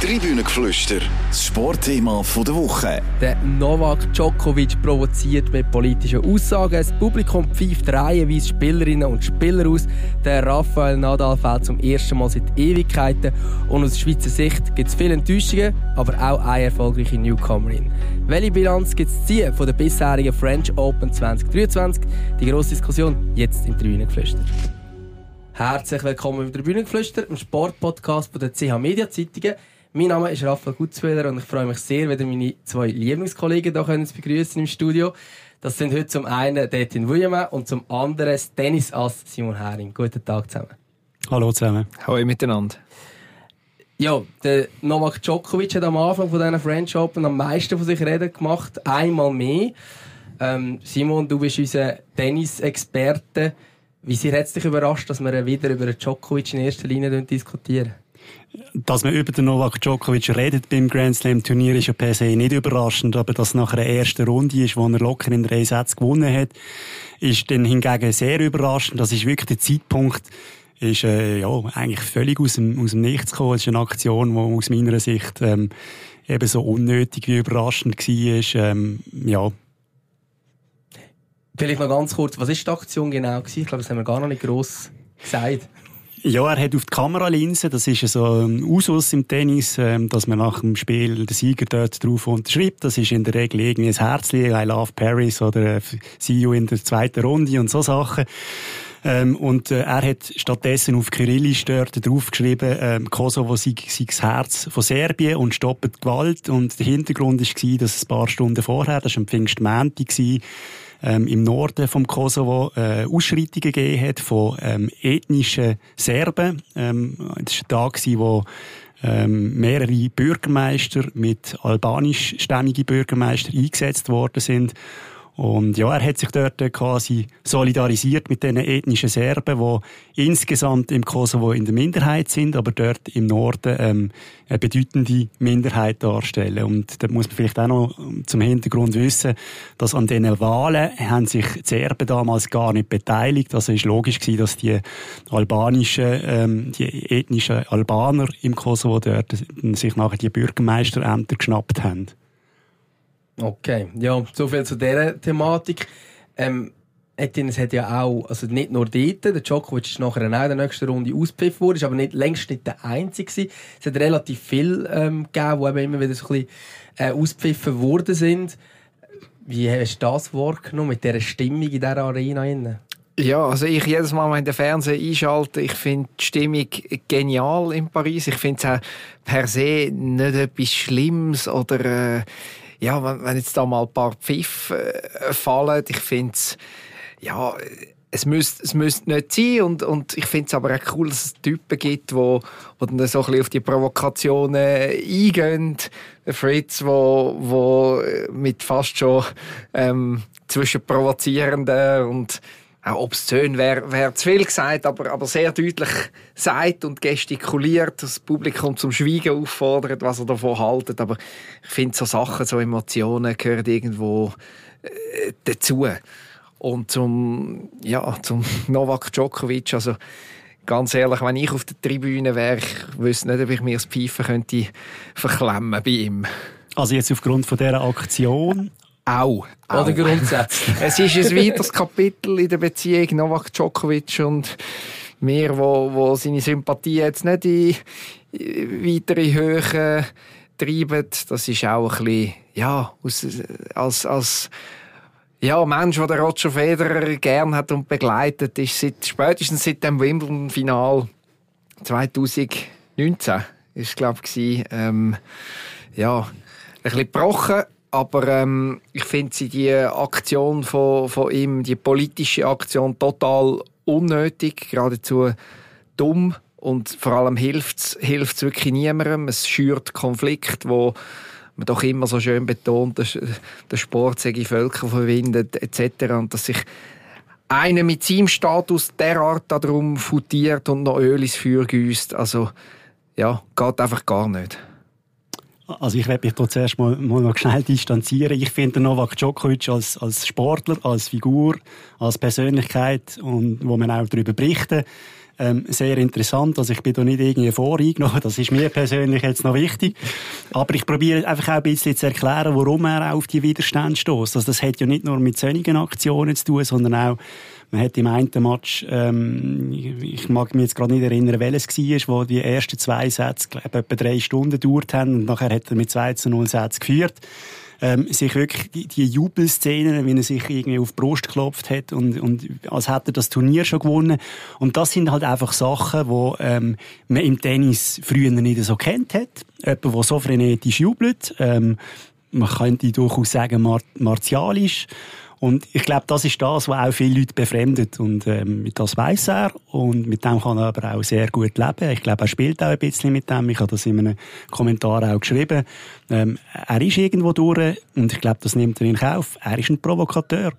Tribünengeflüster, das Sportthema der Woche. Der Novak Djokovic provoziert mit politischen Aussagen. Das Publikum pfeift reihenweise Spielerinnen und Spieler aus. Der Rafael Nadal fällt zum ersten Mal seit Ewigkeiten. Und aus Schweizer Sicht gibt es viele Enttäuschungen, aber auch eine erfolgreiche Newcomerin. Welche Bilanz gibt es ziehen von der bisherigen French Open 2023? Die grosse Diskussion jetzt im Tribünengeflüster. Herzlich willkommen im Tribünengeflüster, dem Sportpodcast der CH Media Zeitungen. Mein Name ist Raphael Gutzwiller und ich freue mich sehr, wieder meine zwei Lieblingskollegen hier können begrüßen im Studio. Das sind heute zum einen Detin Wujemann und zum anderen das Tennisass Simon Hering. Guten Tag zusammen. Hallo zusammen. Hallo miteinander. Ja, der Novak Djokovic hat am Anfang von diesen French Open am meisten von sich reden gemacht. Einmal mehr. Ähm, Simon, du bist unser Tennis-Experte. Wie sehr hat es dich überrascht, dass wir wieder über Djokovic in erster Linie diskutieren? Dass man über den Novak Djokovic redet beim Grand Slam Turnier ist ja per se nicht überraschend, aber dass nach einer ersten Runde ist, wo er locker in drei Sätzen gewonnen hat, ist dann hingegen sehr überraschend. Das ist wirklich der Zeitpunkt, ist äh, ja eigentlich völlig aus dem, aus dem Nichts gekommen. Es ist eine Aktion, die aus meiner Sicht ähm, eben so unnötig wie überraschend war. Ähm, ja. Vielleicht noch ganz kurz, was ist die Aktion genau gewesen? Ich glaube, das haben wir gar noch nicht gross gesagt. Ja, er hat auf die Kameralinse, das ist so ein Usus im Tennis, ähm, dass man nach dem Spiel den Sieger dort drauf unterschreibt. Das ist in der Regel irgendwie ein Herzli, I love Paris oder äh, See you in der zweiten Runde und so Sachen. Ähm, und äh, er hat stattdessen auf Kyrillisch dort draufgeschrieben, ähm, Kosovo sei, sei das Herz von Serbien und stoppt Gewalt. Und der Hintergrund war, dass ein paar Stunden vorher, das war am Pfingstmänti, ähm, im Norden vom Kosovo äh, Ausschreitungen gegeben hat von ähm, ethnischen Serben. Ähm, das war ein Tag, wo ähm, mehrere Bürgermeister mit albanischstämmigen Bürgermeistern eingesetzt worden sind. Und ja, er hat sich dort quasi solidarisiert mit den ethnischen Serben, die insgesamt im Kosovo in der Minderheit sind, aber dort im Norden ähm, eine bedeutende Minderheit darstellen. Und da muss man vielleicht auch noch zum Hintergrund wissen, dass an diesen Wahlen haben sich die Serben damals gar nicht beteiligt. Also ist logisch gewesen, dass die albanischen, ähm, die ethnischen Albaner im Kosovo dort sich nachher die Bürgermeisterämter geschnappt haben. Okay, ja, so viel zu dieser Thematik. Ähm, es hat ja auch, also nicht nur dort, der Djokovic ist nachher auch in der nächsten Runde ausgepfiffen worden, ist aber nicht, längst nicht der Einzige gewesen. Es hat relativ viel ähm, gegeben, die eben immer wieder so ein bisschen äh, ausgepfiffen worden sind. Wie hast du das wahrgenommen mit dieser Stimmung in dieser Arena? Innen? Ja, also ich jedes Mal, wenn ich den Fernseher einschalte, ich finde die Stimmung genial in Paris. Ich finde es auch per se nicht etwas Schlimmes oder... Äh ja, wenn, jetzt da mal ein paar Pfiffe äh, fallen, ich finde es, ja, es müsste, es müsste nicht sein und, und ich finde es aber auch cool, dass es Typen gibt, wo, wo dann so ein bisschen auf die Provokationen eingehen. Fritz, wo, wo mit fast schon ähm, zwischen Provozierenden und auch obszön wäre wär zu viel gesagt, aber, aber sehr deutlich sagt und gestikuliert, das Publikum zum Schweigen auffordert, was er davon haltet. Aber ich finde, so Sachen, so Emotionen gehören irgendwo äh, dazu. Und zum, ja, zum Novak Djokovic, also ganz ehrlich, wenn ich auf der Tribüne wäre, ich wüsste nicht, ob ich mir das Pfeifen könnte verklemmen bei ihm. Also jetzt aufgrund von dieser Aktion auch. Oder grundsätzlich. es ist ein weiteres Kapitel in der Beziehung Novak Djokovic und mir, wo, wo seine Sympathie jetzt nicht in weitere Höhe treiben. Das ist auch ein bisschen, ja, als, als ja, Mensch, der Roger Federer gern hat und begleitet, ist seit, spätestens seit dem Wimbledon-Final 2019 ist, glaube ich, ähm, ja, ein bisschen gebrochen aber ähm, ich finde sie die Aktion von, von ihm, die politische Aktion, total unnötig, geradezu dumm und vor allem hilft es wirklich niemandem. Es schürt Konflikt, wo man doch immer so schön betont, dass der Sport sei Völker verwindet etc. Und dass sich einer mit seinem Status derart darum futiert und noch Öl ins Feuer gießt, also ja, geht einfach gar nicht. Also ich werde mich da zuerst mal, mal noch schnell distanzieren. Ich finde Novak Djokovic als, als Sportler, als Figur, als Persönlichkeit und wo man auch darüber berichten, Ähm, sehr interessant. Also ich bin da nicht irgendwie voreingenommen. Das ist mir persönlich jetzt noch wichtig. Aber ich probiere einfach auch ein bisschen zu erklären, warum er auf die Widerstände stößt. Also das hat ja nicht nur mit solchen Aktionen zu tun, sondern auch man hat im einen Match, ähm, ich mag mich jetzt gerade nicht erinnern, welches es war, wo die ersten zwei Sätze, glaube etwa drei Stunden gedauert haben und nachher hat er mit 2 zu 0 Sätze geführt. Ähm, sich wirklich die, die Jubelszenen, wie er sich irgendwie auf die Brust geklopft hat und, und als hätte er das Turnier schon gewonnen. Und das sind halt einfach Sachen, wo ähm, man im Tennis früher nicht so kennt hat. Jemand, der so frenetisch jubelt. Ähm, man könnte durchaus sagen, mar martialisch. Und ich glaube, das ist das, was auch viele Leute befremdet. Und ähm, das weiß er. Und mit dem kann er aber auch sehr gut leben. Ich glaube, er spielt auch ein bisschen mit dem. Ich habe das in einem Kommentar auch geschrieben. Ähm, er ist irgendwo durch. Und ich glaube, das nimmt er in Kauf. Er ist ein Provokateur.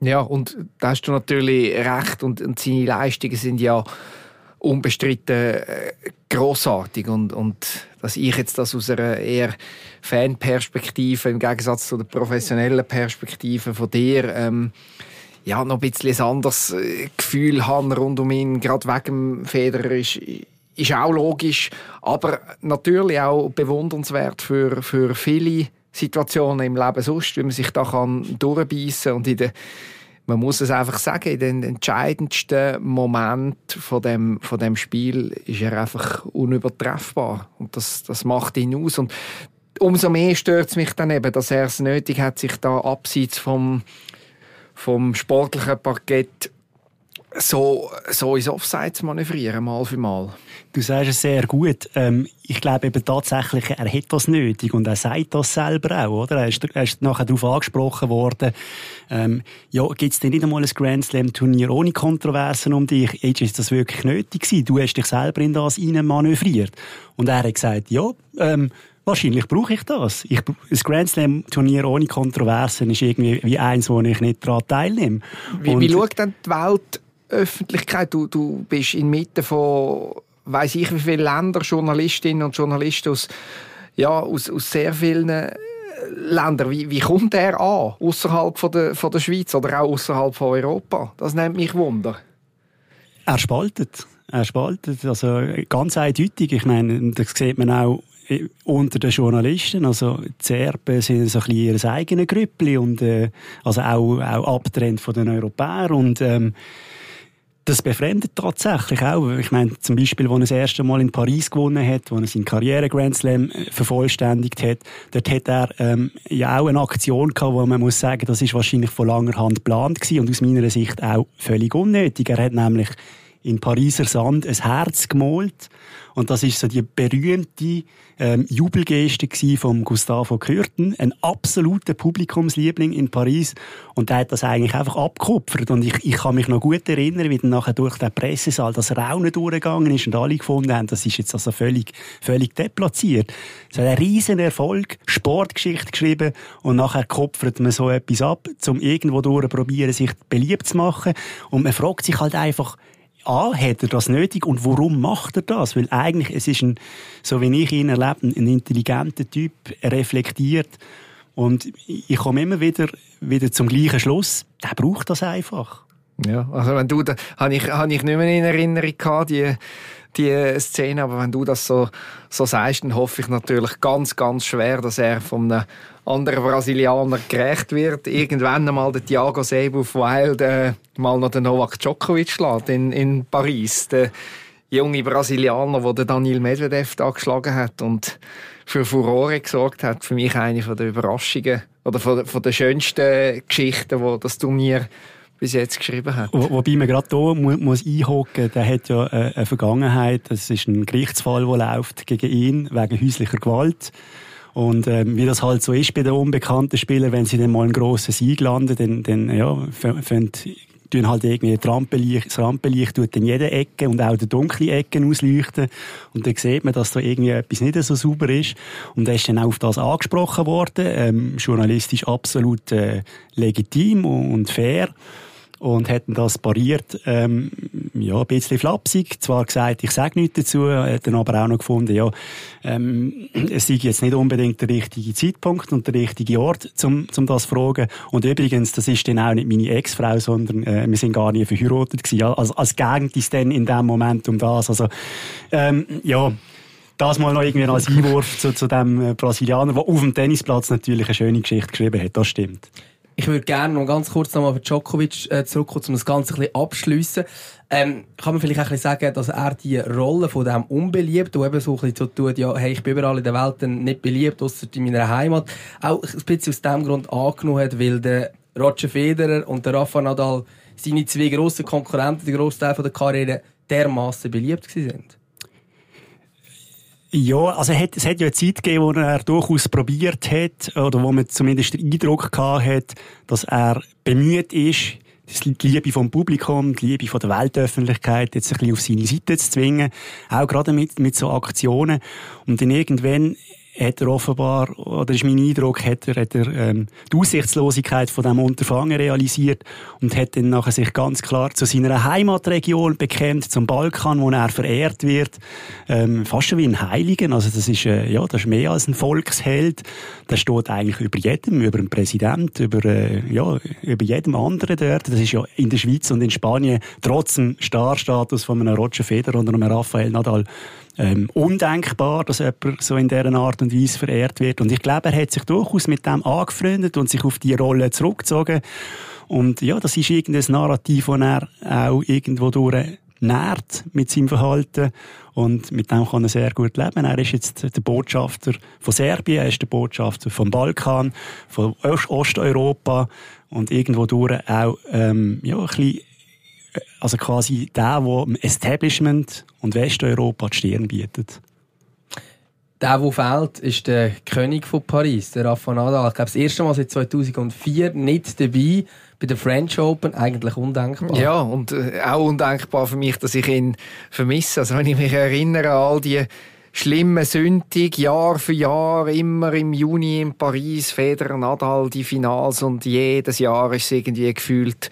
Ja, und da hast du natürlich recht. Und, und seine Leistungen sind ja unbestritten äh, großartig und und dass ich jetzt das aus einer eher Fanperspektive im Gegensatz zu der professionellen Perspektive von dir ähm, ja noch ein bisschen ein anderes äh, Gefühl haben rund um ihn gerade wegen Federer ist ist auch logisch aber natürlich auch bewundernswert für für viele Situationen im Leben sonst wie man sich da kann durchbeissen und in der man muss es einfach sagen, in den entscheidendsten Moment von dem, von dem Spiel ist er einfach unübertreffbar. Und das, das macht ihn aus. Und umso mehr stört es mich dann eben, dass er es nötig hat, sich da abseits vom, vom sportlichen Parkett so, so ins Offside zu manövrieren, mal für mal. Du sagst es sehr gut. Ähm, ich glaube eben tatsächlich, er hat das nötig und er sagt das selber auch, oder? Er ist, er ist nachher darauf angesprochen worden, ähm, ja, gibt es denn nicht einmal ein Grand Slam Turnier ohne Kontroversen um dich? Jetzt ist das wirklich nötig gewesen? Du hast dich selber in das hinein manövriert. Und er hat gesagt, ja, ähm, Wahrscheinlich brauche ich das. Ich, ein Grand Slam Turnier ohne Kontroversen ist irgendwie wie eins, wo ich nicht daran teilnehme. Wie, wie schaut denn die Weltöffentlichkeit? Du, du bist inmitten von weiß ich wie viele Länder, Journalistinnen und Journalisten aus, ja, aus, aus sehr vielen äh, Ländern. Wie, wie kommt er an? Außerhalb von der, von der Schweiz oder auch außerhalb von Europa? Das nimmt mich Wunder. Er spaltet. Er spaltet. Also ganz eindeutig. Ich meine, das sieht man auch äh, unter den Journalisten, also die Serben sind so ein bisschen ihr eigenes Grüppli und äh, also auch, auch abgetrennt von den Europäern und ähm, das befremdet tatsächlich auch. Ich meine, zum Beispiel, als er das erste Mal in Paris gewonnen hat, wo er seinen Karriere Grand Slam äh, vervollständigt hat, dort hat er ähm, ja auch eine Aktion gehabt, wo man muss sagen, das ist wahrscheinlich von langer Hand geplant und aus meiner Sicht auch völlig unnötig. Er hat nämlich in Pariser Sand ein Herz gemalt und das ist so die berühmte ähm, Jubelgeste von Gustavo Kürten, ein absoluter Publikumsliebling in Paris. Und der hat das eigentlich einfach abgekupfert. Und ich, ich kann mich noch gut erinnern, wie dann nachher durch den Pressesaal das Raunen durchgegangen ist und alle gefunden haben, das ist jetzt also völlig, völlig deplatziert. Es hat einen riesen Erfolg, Sportgeschichte geschrieben und nachher kupfert man so etwas ab, um irgendwo durch probieren, sich beliebt zu machen. Und man fragt sich halt einfach, A, hat er das nötig und warum macht er das? Weil eigentlich, es ist ein, so wie ich ihn erlebe, ein intelligenter Typ, reflektiert. Und ich komme immer wieder, wieder zum gleichen Schluss. Der braucht das einfach. Ja, also wenn du, da, habe ich, habe ich nicht mehr in Erinnerung gehabt, die, die Szene, aber wenn du das so, so sagst, dann hoffe ich natürlich ganz, ganz schwer, dass er von einem anderen Brasilianer gerecht wird. Irgendwann einmal der Thiago Seybouf Wild äh, mal noch den Novak Djokovic schlägt in, in Paris. Der junge Brasilianer, der Daniel Medvedev da geschlagen hat und für Furore gesorgt hat. Für mich eine der Überraschungen oder von, von der schönsten Geschichten, wo das Turnier bis jetzt geschrieben hat. Wo, wobei man gerade hier muss, muss einhocken, der hat ja äh, eine Vergangenheit. Es ist ein Gerichtsfall, der läuft gegen ihn wegen häuslicher Gewalt. Und ähm, wie das halt so ist bei den unbekannten Spielern, wenn sie dann mal einen grossen Sieg landen, dann, dann ja, tun halt irgendwie das Rampenlicht, das Rampenlicht tut in jeder Ecke und auch die dunklen Ecken ausleuchten. Und dann sieht man, dass da irgendwie etwas nicht so sauber ist. Und er ist dann auch auf das angesprochen worden, ähm, journalistisch absolut äh, legitim und fair und hätten das pariert ähm, ja, ein bisschen flapsig. Zwar gesagt, ich sage nichts dazu, hat dann aber auch noch gefunden, ja, ähm, es sei jetzt nicht unbedingt der richtige Zeitpunkt und der richtige Ort, um, um das zu fragen. Und übrigens, das ist dann auch nicht meine Ex-Frau, sondern äh, wir sind gar nie verheiratet gewesen. Also, als ging es dann in dem Moment um das. Also, ähm, ja, das mal noch irgendwie als Einwurf zu, zu dem äh, Brasilianer, der auf dem Tennisplatz natürlich eine schöne Geschichte geschrieben hat. Das stimmt. Ich würde gerne noch ganz kurz nochmal auf Djokovic äh, zurückkommen, um das Ganze ein bisschen abschliessen. Ähm, kann man vielleicht auch ein bisschen sagen, dass er die Rolle von dem unbeliebt, die eben so ein bisschen so tut, ja, hey, ich bin überall in der Welt nicht beliebt, außer in meiner Heimat, auch ein bisschen aus dem Grund angenommen hat, weil der Roger Federer und der Rafa Nadal seine zwei grossen Konkurrenten, der Großteil der Karriere, dermaßen beliebt sind. Ja, also es hat, ja eine Zeit gegeben, wo er durchaus probiert hat, oder wo man zumindest den Eindruck gehabt hat, dass er bemüht ist, die Liebe vom Publikum, die Liebe von der Weltöffentlichkeit jetzt ein bisschen auf seine Seite zu zwingen. Auch gerade mit, mit so Aktionen. Und dann irgendwann hat er offenbar, oder ist mein Eindruck, hat er, hat er ähm, die Aussichtslosigkeit von diesem Unterfangen realisiert und hat dann nachher sich ganz klar zu seiner Heimatregion bekennt, zum Balkan, wo er verehrt wird, ähm, fast schon wie ein Heiligen. Also das ist, äh, ja, das ist mehr als ein Volksheld. Der steht eigentlich über jedem, über den Präsident, über, äh, ja, über jedem anderen dort. Das ist ja in der Schweiz und in Spanien trotz dem Starstatus von einem Roger Federer und einem Rafael Nadal ähm, undenkbar, dass jemand so in dieser Art und Weise verehrt wird. Und ich glaube, er hat sich durchaus mit dem angefreundet und sich auf die Rolle zurückgezogen. Und ja, das ist irgendein Narrativ, das er auch irgendwo durch nährt mit seinem Verhalten und mit dem kann er sehr gut leben. Er ist jetzt der Botschafter von Serbien, er ist der Botschafter vom Balkan, von Osteuropa und irgendwo durch auch ähm, ja, ein bisschen also quasi der, der dem Establishment und Westeuropa die Stirn bietet. Der, der fehlt, ist der König von Paris, der Rafa Nadal. Ich glaube, das erste Mal seit 2004 nicht dabei bei der French Open. Eigentlich undenkbar. Ja, und äh, auch undenkbar für mich, dass ich ihn vermisse. Also wenn ich mich erinnere an all die schlimmen Sündig, Jahr für Jahr, immer im Juni in Paris, Federer, Nadal, die Finals und jedes Jahr ist es irgendwie gefühlt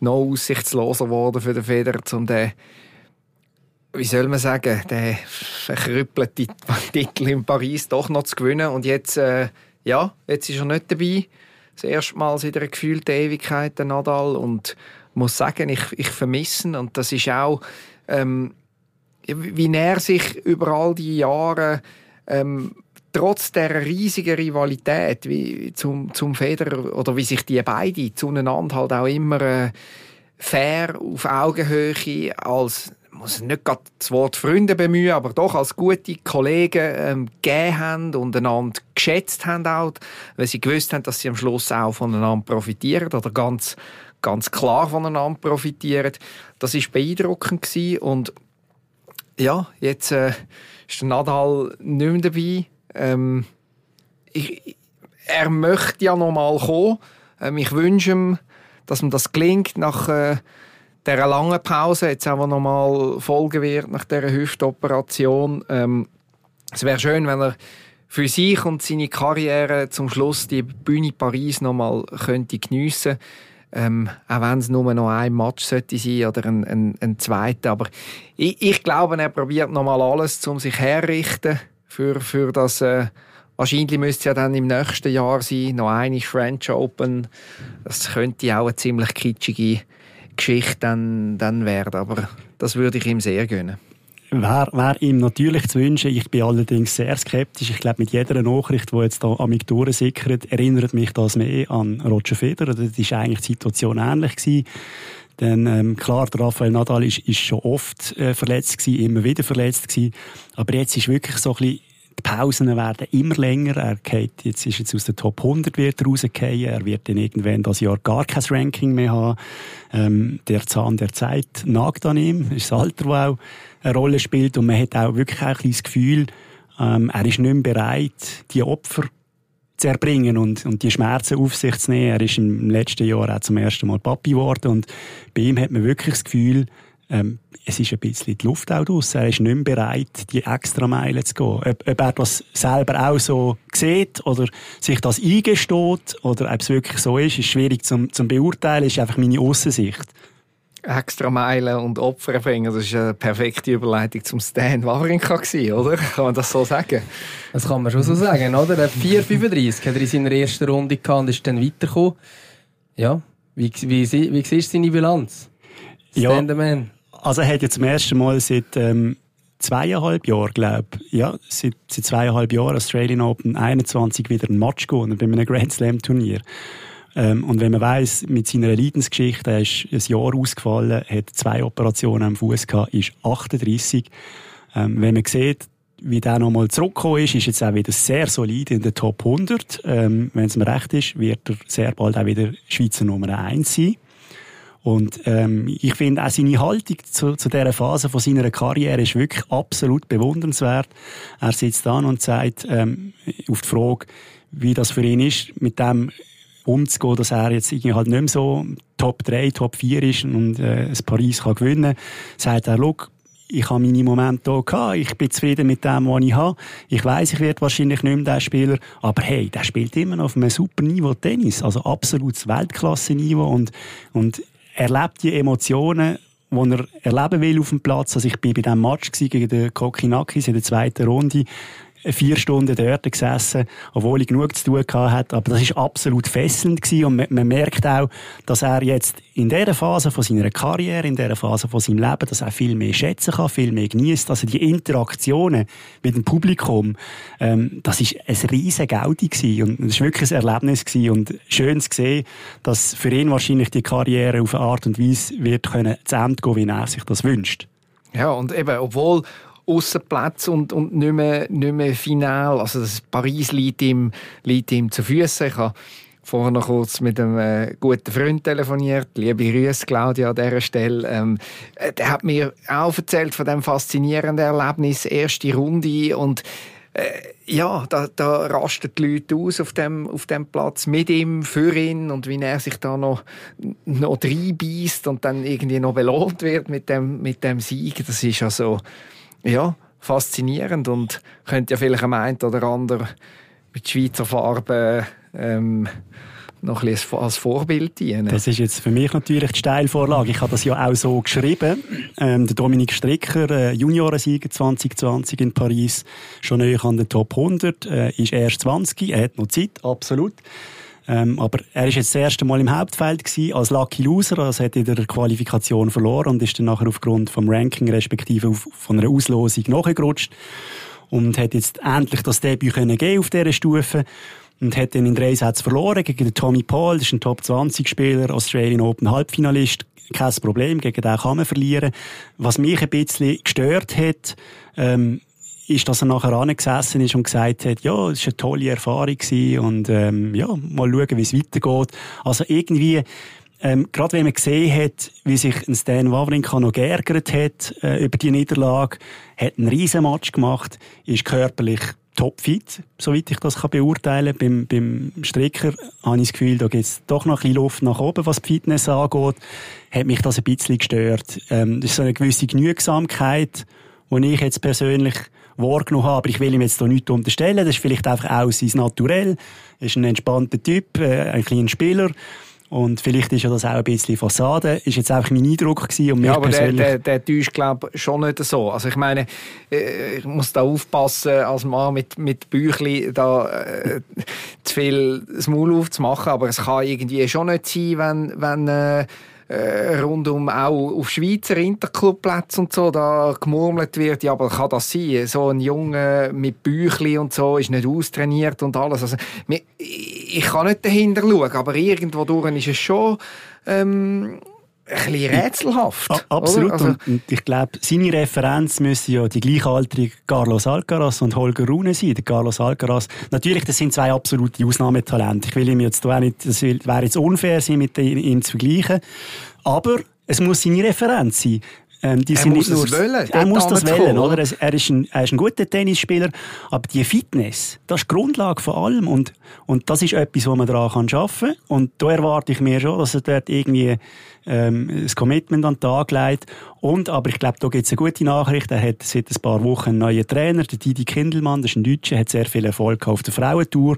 noch aussichtsloser geworden für den Federer, um den, wie soll man sagen, den verkrüppelten Titel in Paris doch noch zu gewinnen. Und jetzt, äh, ja, jetzt ist er nicht dabei. Das erste Mal seit einer gefühlten Ewigkeit, der Nadal. Und ich muss sagen, ich, ich vermisse ihn. Und das ist auch, ähm, wie er sich über all die Jahre ähm, trotz der riesigen Rivalität wie zum, zum Federer oder wie sich die beiden zueinander halt auch immer äh, fair auf Augenhöhe als muss nicht gerade das Wort Freunde bemühen, aber doch als gute Kollegen ähm, gegeben haben und einander geschätzt haben auch, weil sie gewusst haben, dass sie am Schluss auch voneinander profitieren oder ganz, ganz klar voneinander profitieren. Das ist beeindruckend gewesen. und ja, jetzt äh, ist der Nadal nicht mehr dabei ähm, ich, er möchte ja noch mal kommen. Ähm, ich wünsche ihm, dass ihm das gelingt nach äh, dieser langen Pause, jetzt auch noch mal folgen wird nach dieser Hüftoperation. Ähm, es wäre schön, wenn er für sich und seine Karriere zum Schluss die Bühne Paris noch mal könnte geniessen ähm, auch wenn es nur noch ein Match sollte sein oder ein, ein, ein zweiter. Aber ich, ich glaube, er probiert noch mal alles, um sich herrichten für, für das. Äh, wahrscheinlich müsste es ja dann im nächsten Jahr sein, noch eine French Open. Das könnte auch eine ziemlich kitschige Geschichte dann, dann werden, aber das würde ich ihm sehr gönnen. Wäre wär ihm natürlich zu wünschen. Ich bin allerdings sehr skeptisch. Ich glaube, mit jeder Nachricht, die jetzt hier an mich durchsickert, erinnert mich das mehr an Roger Federer. Das war eigentlich die Situation ähnlich gewesen. Denn ähm, klar, der Rafael Nadal ist, ist schon oft äh, verletzt gewesen, immer wieder verletzt gewesen. Aber jetzt ist wirklich so ein bisschen die Pausen werden immer länger. Er geht, jetzt ist jetzt aus der Top 100 wird rausgehen. Er wird dann irgendwann das Jahr gar kein Ranking mehr haben. Ähm, der Zahn der Zeit nagt an ihm. Ist das Alter, auch eine Rolle spielt. Und man hat auch wirklich ein das Gefühl, ähm, er ist nicht mehr bereit, die Opfer zu erbringen und, und die Schmerzen auf sich zu nehmen. Er ist im letzten Jahr auch zum ersten Mal Papi geworden und bei ihm hat man wirklich das Gefühl, ähm, es ist ein bisschen die Luft auch draus. Er ist nicht mehr bereit, die extra Meilen zu gehen. Ob, ob er das selber auch so sieht oder sich das eingesteht oder ob es wirklich so ist, ist schwierig zu zum beurteilen, ist einfach meine Aussicht. Extra Meilen und Opfer bringen. Das war eine perfekte Überleitung zum Stan Wawrinka, oder? Kann man das so sagen? Das kann man schon so sagen, oder? Der 4,35 hat er in seiner ersten Runde gehabt und ist dann weitergekommen. Ja, wie, wie, wie, wie siehst du seine Bilanz? Stan ja, Man. Also er hat jetzt zum ersten Mal seit ähm, zweieinhalb Jahren, glaube ich, ja, seit, seit zweieinhalb Jahren Australian Open 21 wieder ein Match gewonnen bei einem Grand Slam Turnier. Ähm, und wenn man weiß, mit seiner Leidensgeschichte, er ist ein Jahr ausgefallen, hat zwei Operationen am Fuß gehabt, ist 38. Ähm, wenn man sieht, wie der nochmal zurückgekommen ist, ist jetzt auch wieder sehr solid in der Top 100. Ähm, wenn es mir recht ist, wird er sehr bald auch wieder Schweizer Nummer 1 sein. Und ähm, ich finde auch seine Haltung zu, zu dieser Phase von seiner Karriere ist wirklich absolut bewundernswert. Er sitzt da und sagt ähm, auf die Frage, wie das für ihn ist, mit dem umzugehen, dass er jetzt irgendwie halt nicht mehr so Top 3, Top 4 ist und äh, das Paris kann gewinnen, sagt er, ich habe meine Momente hier ich bin zufrieden mit dem, was ich habe. Ich weiß, ich werde wahrscheinlich nicht mehr der Spieler, aber hey, der spielt immer noch auf einem super Niveau Tennis, also absolutes Weltklasse-Niveau. Und, und er lebt die Emotionen, die er erleben will auf dem Platz. Also ich bin bei diesem Match gegen den Kokinakis in der zweiten Runde vier Stunden dort gesessen, obwohl ich genug zu tun hatte. Aber das ist absolut fesselnd gewesen und man, man, merkt auch, dass er jetzt in dieser Phase von seiner Karriere, in dieser Phase von seinem Leben, dass er viel mehr schätzen kann, viel mehr genießt. Also die Interaktionen mit dem Publikum, ähm, das ist ein riesen Gaudi und es ist wirklich ein Erlebnis gewesen und schön zu sehen, dass für ihn wahrscheinlich die Karriere auf eine Art und Weise wird können zu Ende gehen, wie er sich das wünscht. Ja, und eben, obwohl Aussenplätze und, und nicht, mehr, nicht mehr final. Also das Paris liegt ihm, liegt ihm zu Füßen. Ich habe vorher noch kurz mit einem äh, guten Freund telefoniert. Liebe Grüße, Claudia, an dieser Stelle. Ähm, äh, der hat mir auch erzählt von dem faszinierenden Erlebnis, erste Runde und äh, ja, da, da rasten die Leute aus auf dem, auf dem Platz mit ihm, für ihn und wie er sich da noch, noch reinbeißt und dann irgendwie noch belohnt wird mit dem, mit dem Sieg. Das ist ja, faszinierend und könnte ja vielleicht am einen oder anderen mit Schweizer Farben ähm, noch ein bisschen als Vorbild dienen. Das ist jetzt für mich natürlich die Steilvorlage. Ich habe das ja auch so geschrieben. Ähm, der Dominik Stricker, äh, Juniorensieger 2020 in Paris, schon näher an den Top 100, äh, ist erst 20, er hat noch Zeit, absolut. Ähm, aber er ist jetzt das erste Mal im Hauptfeld gewesen, als Lucky Loser, also hat in der Qualifikation verloren und ist dann nachher aufgrund vom Ranking respektive auf, von einer Auslosung nachgerutscht und hat jetzt endlich das Debüt können geben auf dieser Stufe und hat dann in drei Sätzen verloren gegen den Tommy Paul, das ist ein Top 20 Spieler, Australian Open Halbfinalist, kein Problem, gegen den kann man verlieren. Was mich ein bisschen gestört hat, ähm, ist, dass er nachher angesessen ist und gesagt hat, ja, es war eine tolle Erfahrung gewesen und ähm, ja, mal schauen, wie es weitergeht. Also irgendwie, ähm, gerade wenn man gesehen hat, wie sich ein Stan Wawrinka noch geärgert hat äh, über die Niederlage, hat einen riesen Match gemacht, ist körperlich topfit, soweit ich das kann beurteilen Beim, beim Stricker habe ich das Gefühl, da gibt es doch noch ein Luft nach oben, was die Fitness angeht. Hat mich das ein bisschen gestört. Ähm, das ist so eine gewisse Genügsamkeit, die ich jetzt persönlich wahrgenommen habe. Aber ich will ihm jetzt hier nichts unterstellen. Das ist vielleicht einfach auch sein Naturell. Er ist ein entspannter Typ, äh, ein kleiner Spieler. Und vielleicht ist ja das auch ein bisschen Fassade. Ist jetzt einfach mein Eindruck gewesen. Und ja, aber der, der, der täuscht, glaube ich, schon nicht so. Also ich meine, äh, ich muss da aufpassen, als Mann mit, mit Büchli da äh, zu viel das Maul aufzumachen. Aber es kann irgendwie schon nicht sein, wenn, wenn äh, äh, rundum auch auf Schweizer Interclubplätzen und so, da gemurmelt wird, ja, aber kann das sein? So ein Junge mit Büchli und so ist nicht austrainiert und alles. Also, ich kann nicht dahinter schauen, aber irgendwo durch ist es schon, ähm, ein bisschen rätselhaft. Ja, absolut. Also, und ich glaube, seine Referenz müssen ja die gleichaltrigen Carlos Alcaraz und Holger Rune sein. Der Carlos Alcaraz, natürlich, das sind zwei absolute Ausnahmetalente. Ich will ihm jetzt auch nicht, das wäre jetzt unfair sein, mit ihm zu vergleichen. Aber es muss seine Referenz sein. Ähm, die er sind muss nicht nur, wollen, er muss das wollen, oder? Er ist, ein, er ist ein guter Tennisspieler, aber die Fitness, das ist die Grundlage von allem und, und das ist etwas, wo man daran kann arbeiten kann. Und da erwarte ich mir schon, dass er dort irgendwie ähm, das Commitment an den Tag legt. Und, aber ich glaube, da gibt es eine gute Nachricht. Er hat seit ein paar Wochen einen neuen Trainer, der Didi Kindelmann, das ist ein Deutscher, hat sehr viel Erfolg auf der Frauentour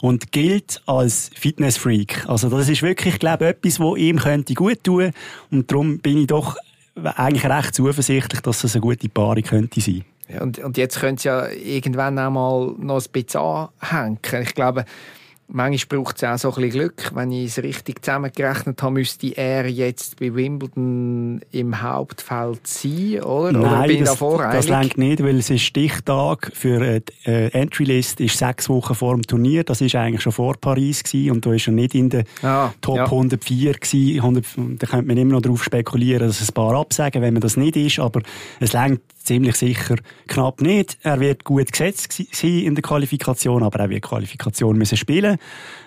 und gilt als Fitnessfreak. Also das ist wirklich, ich glaube, etwas, wo ihm könnte gut tun. Und darum bin ich doch eigentlich recht zuversichtlich, dass das eine gute Paarung könnte sein. Ja, und, und jetzt könnte es ja irgendwann auch mal noch ein bisschen anhängen. Ich glaube, manchmal braucht es auch so ein bisschen Glück. Wenn ich es richtig zusammengerechnet habe, müsste er jetzt bei Wimbledon im Hauptfeld sein, oder? oder bin das, lenkt nicht, weil es ist Stichtag für äh, die äh, Entry-List ist sechs Wochen vor dem Turnier. Das ist eigentlich schon vor Paris gewesen und da ist er nicht in der Ah, Top ja. 104 gewesen. 100, da könnte man immer noch darauf spekulieren, dass es ein paar absagen, wenn man das nicht ist, aber es lenkt ziemlich sicher knapp nicht. Er wird gut gesetzt sein in der Qualifikation, aber er wird Qualifikation müssen spielen.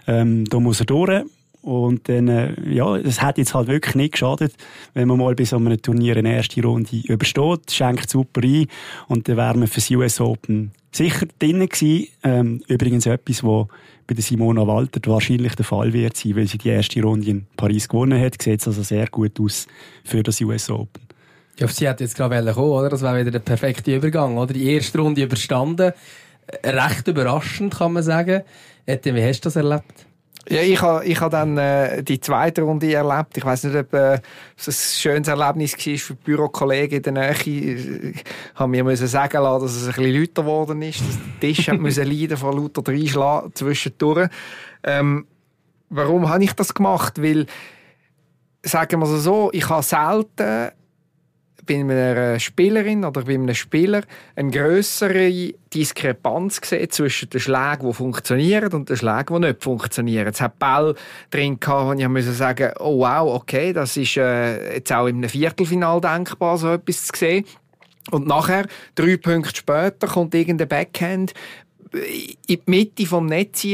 Ähm, da muss er durch. Und dann, äh, ja, es hat jetzt halt wirklich nicht geschadet, wenn man mal bei so einem Turnier eine erste Runde übersteht, schenkt super ein und dann wären wir für das US Open sicher drinnen gewesen. Ähm, übrigens etwas, wo bei der Simona Walter wahrscheinlich der Fall wird sein, weil sie die erste Runde in Paris gewonnen hat, sieht also sehr gut aus für das US Open. Ja, sie hat jetzt gerade kommen, oder? Das wäre wieder der perfekte Übergang, oder? Die erste Runde überstanden. Recht überraschend, kann man sagen. Etienne, wie hast du das erlebt? Ja, ich habe ich ha dann äh, die zweite Runde erlebt. Ich weiß nicht, ob äh, es ein schönes Erlebnis war für die Bürokollegen in der Nähe. Ich habe mir müssen sagen lassen, dass es ein bisschen lauter geworden ist. Dass der Tisch hat müssen leiden von lauter Dreischlagen zwischendurch. Ähm, warum habe ich das gemacht? Weil, sagen wir es so, ich habe selten bei einer Spielerin oder bei einem Spieler eine grössere Diskrepanz gesehen zwischen den Schlägen, die funktionieren und den Schlägen, die nicht funktionieren. Es hat Ball drin gehabt, ich musste sagen, oh wow, okay, das ist äh, jetzt auch im Viertelfinal denkbar, so etwas zu sehen. Und nachher, drei Punkte später, kommt irgendein Backhand in die Mitte vom Netz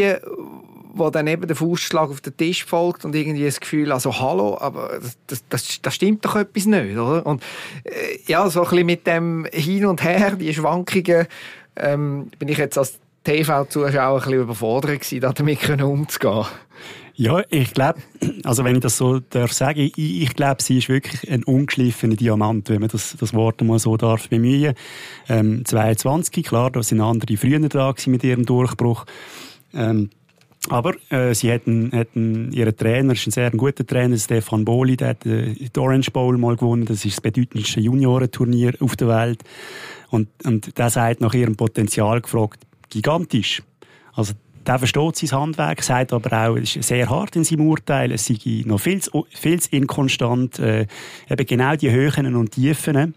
wo dann eben der Fußschlag auf den Tisch folgt und irgendwie das Gefühl, also hallo, aber das, das, das stimmt doch etwas nicht, oder? Und äh, ja, so ein bisschen mit dem Hin und Her, die Schwankungen, ähm, bin ich jetzt als TV-Zuschauer ein bisschen überfordert gewesen, damit umzugehen. Ja, ich glaube, also wenn ich das so darf sagen, ich, ich glaube, sie ist wirklich ein ungeschliffener Diamant, wenn man das, das Wort mal so darf bemühen. Ähm, 22, klar, da sind andere früher gewesen mit ihrem Durchbruch. Ähm, aber äh, sie hatten, hatten ihren Trainer, ist ein sehr guter Trainer, Stefan Boli, der hat äh, die Orange Bowl mal gewonnen. Das ist das bedeutendste Juniorenturnier auf der Welt. Und, und der sagt nach ihrem Potenzial gefragt, gigantisch. Also der versteht sein Handwerk, sagt aber auch, es ist sehr hart in seinem Urteil, es sei noch viel zu, viel zu inkonstant, äh, eben genau die Höhen und Tiefen.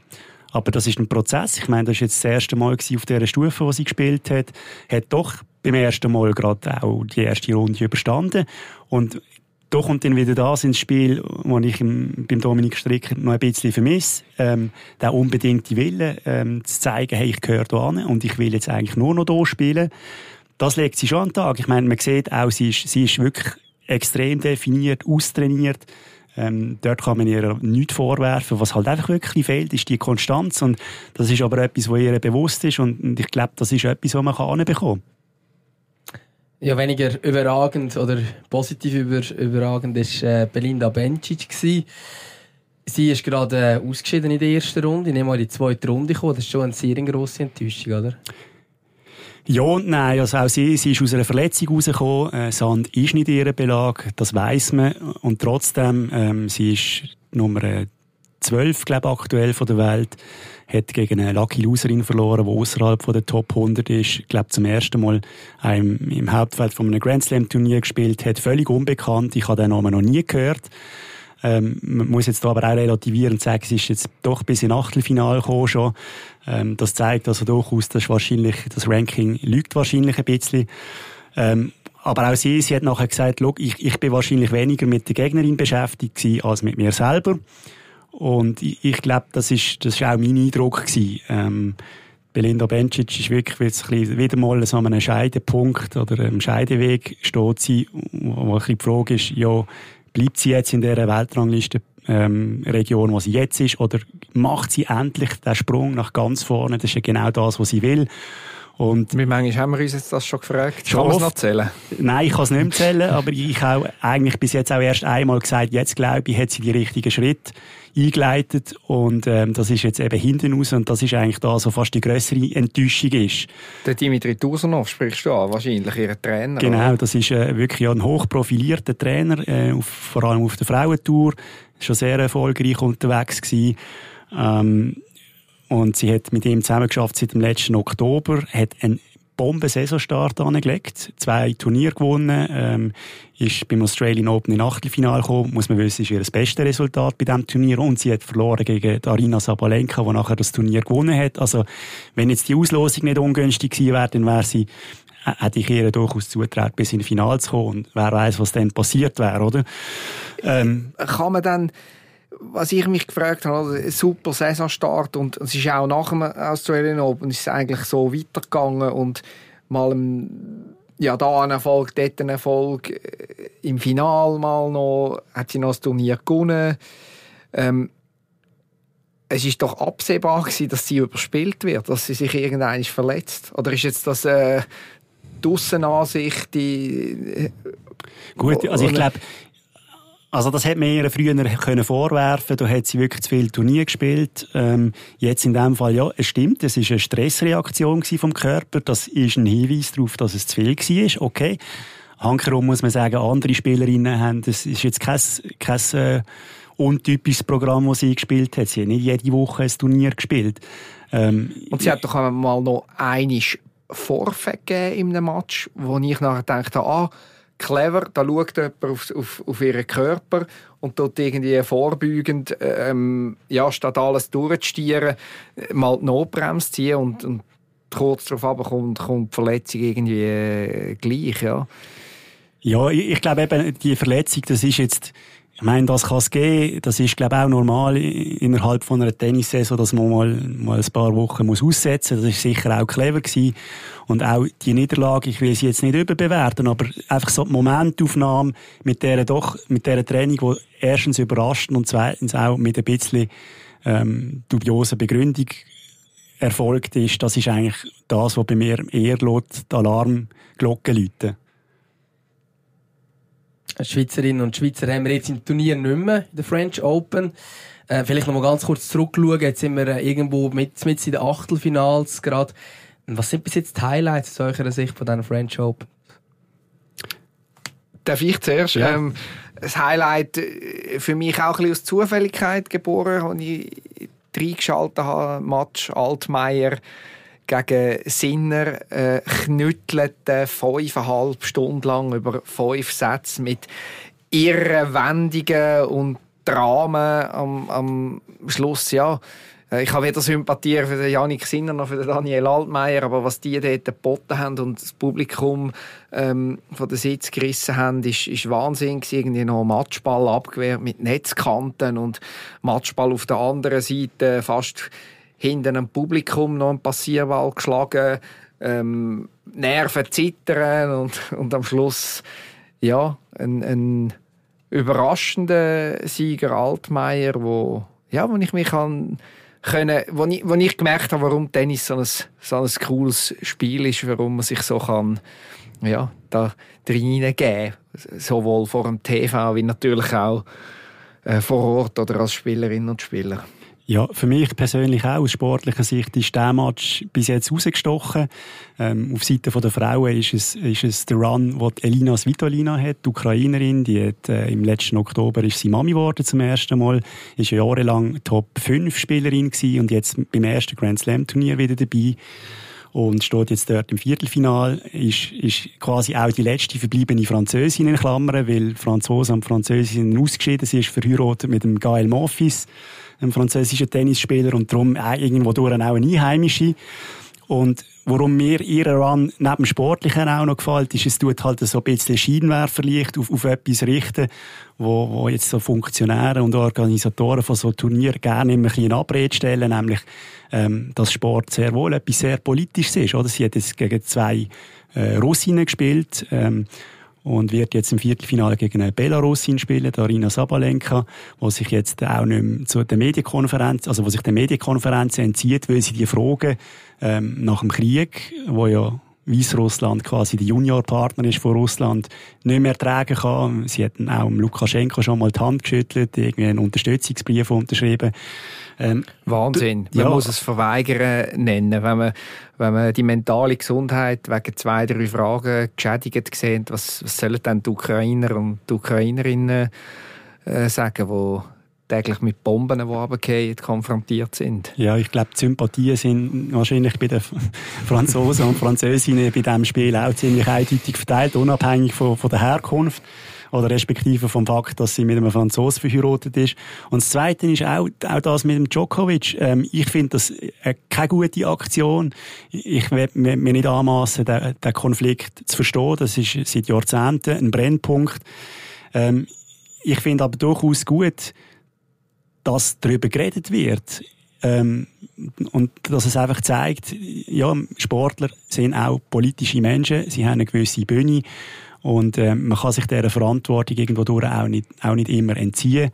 Aber das ist ein Prozess. Ich meine, das war jetzt das erste Mal auf dieser Stufe, wo sie gespielt hat. Hat doch beim ersten Mal gerade auch die erste Runde überstanden. Und da kommt dann wieder das ins Spiel, was ich im, beim Dominik Stricker noch ein bisschen vermisse. Ähm, der unbedingte Wille, ähm, zu zeigen, hey, ich gehöre hier an und ich will jetzt eigentlich nur noch hier spielen. Das legt sie schon an den Tag. Ich meine, man sieht auch, sie ist, sie ist wirklich extrem definiert, austrainiert. Ähm, dort kann man ihr nichts vorwerfen. Was halt einfach wirklich fehlt, ist die Konstanz. Und das ist aber etwas, was ihr bewusst ist. Und, ich glaube, das ist etwas, was man kann bekommen Ja, weniger überragend oder positiv über, überragend ist äh, Belinda Bencic gsi. Sie ist gerade äh, ausgeschieden in der ersten Runde, nicht mal in die zweite Runde gekommen. Das ist schon eine sehr grosse Enttäuschung, oder? Ja und nein. Also auch sie, sie ist aus einer Verletzung rausgekommen. Äh, Sand ist nicht ihr Belag, das weiß man. Und trotzdem, ähm, sie ist Nummer 12, glaube ich, aktuell von der Welt. Hat gegen eine Lucky Loserin verloren, die außerhalb der Top 100 ist. Ich glaube, zum ersten Mal im, im Hauptfeld von einem Grand Slam Turnier gespielt hat. Völlig unbekannt. Ich habe den Namen noch nie gehört. Ähm, man muss jetzt da aber auch relativieren und sagen, sie ist jetzt doch bis in Achtelfinale gekommen schon. Ähm, das zeigt also durchaus, dass wahrscheinlich, das Ranking lügt wahrscheinlich ein bisschen. Ähm, aber auch sie, sie hat nachher gesagt, ich, ich bin wahrscheinlich weniger mit der Gegnerin beschäftigt als mit mir selber. Und ich, ich glaube, das ist, das ist auch mein Eindruck gewesen. Ähm, Belinda Bencic ist wirklich jetzt ein wieder mal so an einem Scheidepunkt oder einem Scheideweg steht sie, wo, wo ein bisschen die Frage ist, ja, bleibt sie jetzt in dieser Weltrangliste ähm, Region, wo sie jetzt ist, oder macht sie endlich den Sprung nach ganz vorne? Das ist ja genau das, was sie will. Und Wie manchmal haben wir uns jetzt das schon gefragt? Kann man es noch zählen? Nein, ich kann es nicht mehr zählen, aber ich habe eigentlich bis jetzt auch erst einmal gesagt, jetzt glaube ich, hat sie die richtigen Schritte eingeleitet und ähm, das ist jetzt eben hinten raus und das ist eigentlich da so fast die größere Enttäuschung ist. Der Dimitri Tusanov sprichst du an, wahrscheinlich ihr Trainer. Genau, oder? das ist äh, wirklich ein hochprofilierter Trainer, äh, auf, vor allem auf der Frauentour, schon sehr erfolgreich unterwegs gewesen. Ähm, und sie hat mit ihm zusammengeschafft seit dem letzten Oktober, hat einen Bomben-Saisonstart angelegt, zwei Turniere gewonnen, ähm, ist beim Australian Open in Achtelfinale gekommen, muss man wissen, ist ihr das beste Resultat bei diesem Turnier und sie hat verloren gegen Arina Sabalenka, die nachher das Turnier gewonnen hat. Also, wenn jetzt die Auslosung nicht ungünstig gewesen wäre, dann wäre sie hätte ich ihr durchaus zutraut, bis in Finale zu kommen. Und wer weiß, was dann passiert wäre, oder? Ähm, Kann man dann was ich mich gefragt habe, ein super Saisonstart und es ist auch nach dem Australian Open ist es eigentlich so weitergegangen und mal ein, ja, da ein Erfolg, dort ein Erfolg, äh, im Final mal noch, hat sie noch das Turnier gewonnen. Ähm, es ist doch absehbar gewesen, dass sie überspielt wird, dass sie sich irgendein verletzt. Oder ist jetzt das äh, die Aussenansicht, die... Äh, Gut, also ich glaube, also das hätte man ihr früher können vorwerfen Da hat sie wirklich zu viel Turnier gespielt. Ähm, jetzt in dem Fall, ja, es stimmt, es ist eine Stressreaktion vom Körper. Das ist ein Hinweis darauf, dass es zu viel war. Okay. Hankerum muss man sagen, andere Spielerinnen haben, das ist jetzt kein, kein äh, untypisches Programm, das sie gespielt hat. Sie hat nicht jede Woche ein Turnier gespielt. Ähm, Und sie hat doch mal noch einiges Vorfeld gegeben in einem Match, wo ich nachher dachte, ah, clever, da schaut jemand auf, auf, auf ihren Körper und dort irgendwie vorbeugend, ähm, ja, statt alles durchzustieren, mal die Notbremse ziehen und, und kurz darauf aber kommt, kommt die Verletzung irgendwie äh, gleich, ja. Ja, ich, ich glaube eben, die Verletzung, das ist jetzt, ich meine, das kann es geben. Das ist, glaube ich, auch normal innerhalb von einer Tennissaison, dass man mal, mal ein paar Wochen muss aussetzen muss. Das ist sicher auch clever gewesen. Und auch die Niederlage, ich will sie jetzt nicht überbewerten, aber einfach so die Momentaufnahme mit dieser doch, mit dieser Training, die erstens überrascht und zweitens auch mit ein bisschen, ähm, dubioser Begründung erfolgt ist, das ist eigentlich das, was bei mir eher die Alarmglocken läuten. Schweizerinnen und Schweizer haben wir jetzt im Turnier nicht mehr, in der French Open. Äh, vielleicht noch mal ganz kurz zurückschauen. Jetzt sind wir äh, irgendwo mit, mit in den Achtelfinals gerade. Was sind bis jetzt die Highlights aus eurer Sicht von diesen French Open? Darf ich zuerst? Ja. Ähm, das Highlight äh, für mich auch ein bisschen aus Zufälligkeit geboren, als ich reingeschaltet habe. Match Altmaier gegen Sinner äh, knüttelte fünfeinhalb Stunden lang über fünf Sätze mit irren Wendungen und Dramen am, am Schluss, ja. Äh, ich habe weder Sympathie für den Janik Sinner noch für den Daniel Altmaier, aber was die dort geboten haben und das Publikum ähm, von den Sitz gerissen haben, ist, ist Wahnsinn. Irgendwie noch Matschball abgewehrt mit Netzkanten und Matschball auf der anderen Seite fast hinter einem Publikum noch einen Passierball geschlagen, ähm, Nerven zittern und, und am Schluss ja, ein, ein überraschender Sieger Altmaier, wo, ja, wo ich mich an können, wo ich, wo ich gemerkt habe, warum Tennis so ein, so ein cooles Spiel ist, warum man sich so kann, ja, da reingeben sowohl vor dem TV wie natürlich auch äh, vor Ort oder als Spielerin und Spieler. Ja, für mich persönlich auch aus sportlicher Sicht ist der Match bis jetzt rausgestochen. Ähm, auf Seite der Frauen ist es, ist es der Run, den Elina Svitolina hat, die Ukrainerin. Die hat, äh, im letzten Oktober ist sie Mami geworden zum ersten Mal. Ist jahrelang Top 5 Spielerin gewesen und jetzt beim ersten Grand Slam Turnier wieder dabei und steht jetzt dort im Viertelfinal, ist, ist quasi auch die letzte verbliebene Französin in Klammern, weil Franzosen und Französinnen ausgeschieden. Sie ist verheiratet mit dem Gael Monfils ein französischer Tennisspieler und darum irgendwo durch auch eine Einheimische. Und warum mir ihre Run neben dem Sportlichen auch noch gefällt, ist, es tut halt so ein bisschen Scheinwerferlicht auf, auf etwas richten, wo, wo jetzt so Funktionäre und Organisatoren von so Turnieren gerne immer ein bisschen in Abrede stellen, nämlich, ähm, dass Sport sehr wohl etwas sehr Politisches ist, oder? Sie hat jetzt gegen zwei, äh, Russinnen gespielt, ähm, und wird jetzt im Viertelfinale gegen eine Belarusin spielen, Arina Sabalenka, wo sich jetzt auch nicht mehr zu der Medienkonferenz, also wo sich der Medienkonferenz entzieht, weil sie die Fragen ähm, nach dem Krieg, wo ja Weißrussland quasi der Juniorpartner ist von Russland, nicht mehr tragen kann. Sie hätten auch Lukaschenko schon mal die Hand geschüttelt, irgendwie einen Unterstützungsbrief unterschrieben. Ähm, Wahnsinn. Man ja. muss es verweigern nennen, wenn man, wenn man die mentale Gesundheit wegen zwei, drei Fragen geschädigt sieht. Was, was sollen dann die Ukrainer und die Ukrainerinnen äh, sagen, die täglich mit Bomben, die runterfallen, konfrontiert sind. Ja, ich glaube, die Sympathien sind wahrscheinlich bei den Franzosen und Französinnen bei diesem Spiel auch ziemlich eindeutig verteilt, unabhängig von, von der Herkunft oder respektive vom Fakt, dass sie mit einem Franzosen verheiratet ist. Und das Zweite ist auch, auch das mit dem Djokovic. Ähm, ich finde das keine gute Aktion. Ich will mir nicht anmassen, den, den Konflikt zu verstehen. Das ist seit Jahrzehnten ein Brennpunkt. Ähm, ich finde aber durchaus gut, dass darüber geredet wird. Ähm, und dass es einfach zeigt, ja, Sportler sind auch politische Menschen, sie haben eine gewisse Bühne und äh, man kann sich dieser Verantwortung irgendwo durch auch nicht, auch nicht immer entziehen.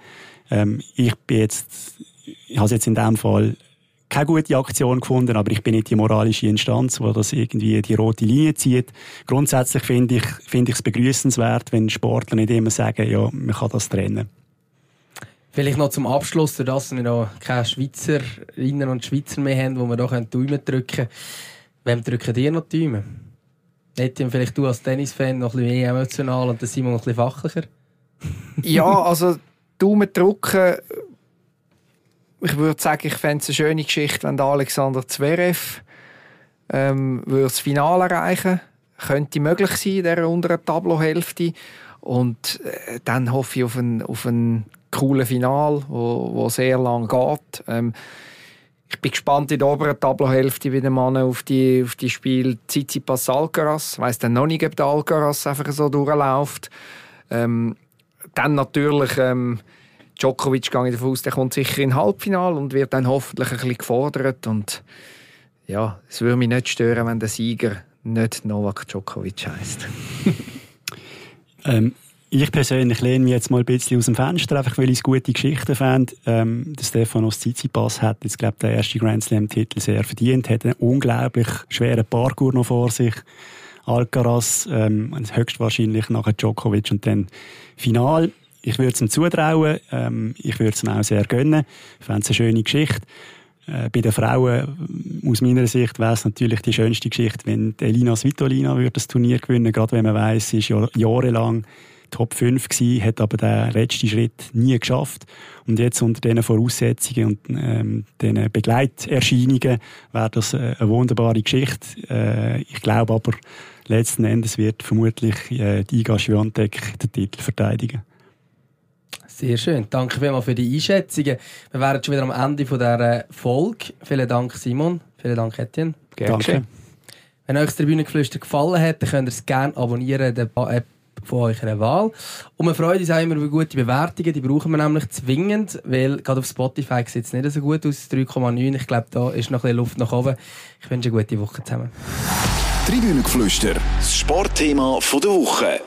Ähm, ich bin jetzt, ich habe jetzt in dem Fall keine gute Aktion gefunden, aber ich bin nicht die moralische Instanz, die das irgendwie die rote Linie zieht. Grundsätzlich finde ich, finde ich es begrüßenswert, wenn Sportler nicht immer sagen, ja, man kann das trennen. Vielleicht noch zum Abschluss, dass wir noch keine Schweizerinnen und Schweizer mehr haben, wo wir hier die Daumen drücken können. Wem drücken dir noch die Daumen? Etienne, vielleicht du als Tennisfan noch ein bisschen mehr emotional und der Simon noch ein bisschen fachlicher? ja, also Daumen drücken. Ich würde sagen, ich fände es eine schöne Geschichte, wenn der Alexander Zverev ähm, würde das Finale erreichen Könnte möglich sein in dieser unteren Tableauhälfte. Und äh, dann hoffe ich auf ein, auf ein cooles Final, wo, wo sehr lang geht. Ähm, ich bin gespannt in der oberen Tableauhälfte wie der Mann auf die, auf die Spiel Tsitsipas Alcaraz. Ich weiss dann noch nicht, ob der Alcaraz einfach so durchläuft. Ähm, dann natürlich ähm, Djokovic gehe ich davon aus, der kommt sicher in Halbfinale und wird dann hoffentlich ein bisschen gefordert. Und ja, es würde mich nicht stören, wenn der Sieger nicht Novak Djokovic heisst. ähm, ich persönlich lehne mich jetzt mal ein bisschen aus dem Fenster, einfach weil ich es gute Geschichten fand. Ähm, der Stefanos Tsitsipas hat jetzt, glaube ich, den ersten Grand Slam-Titel sehr verdient, hat einen unglaublich schweren Parkour noch vor sich. Alcaraz, ähm, höchstwahrscheinlich nachher Djokovic und dann Final. Ich würde es ihm zutrauen, ähm, ich würde es ihm auch sehr gönnen. Ich fände es eine schöne Geschichte. Äh, bei den Frauen, aus meiner Sicht, wäre es natürlich die schönste Geschichte, wenn Elina Svitolina würde das Turnier gewinnen, gerade wenn man weiß, sie ist ja jahrelang Top 5 gewesen, hat aber den letzten Schritt nie geschafft. Und jetzt unter diesen Voraussetzungen und ähm, diesen Begleiterscheinungen wäre das äh, eine wunderbare Geschichte. Äh, ich glaube aber, letzten Endes wird vermutlich äh, die Iga Swiatek den Titel verteidigen. Sehr schön. Danke vielmals für die Einschätzungen. Wir wären schon wieder am Ende dieser Folge. Vielen Dank, Simon. Vielen Dank, Etienne. Gerne. Danke. Wenn euch das Tribünengeflüster gefallen hat, dann könnt ihr es gerne abonnieren. Der App von eurer Wahl. Und wir freuen uns auch immer über gute Bewertungen, die brauchen wir nämlich zwingend, weil gerade auf Spotify sieht es nicht so gut aus, 3,9. Ich glaube, da ist noch ein bisschen Luft nach oben. Ich wünsche eine gute Woche zusammen. Tribünengeflüster, das Sportthema der Woche.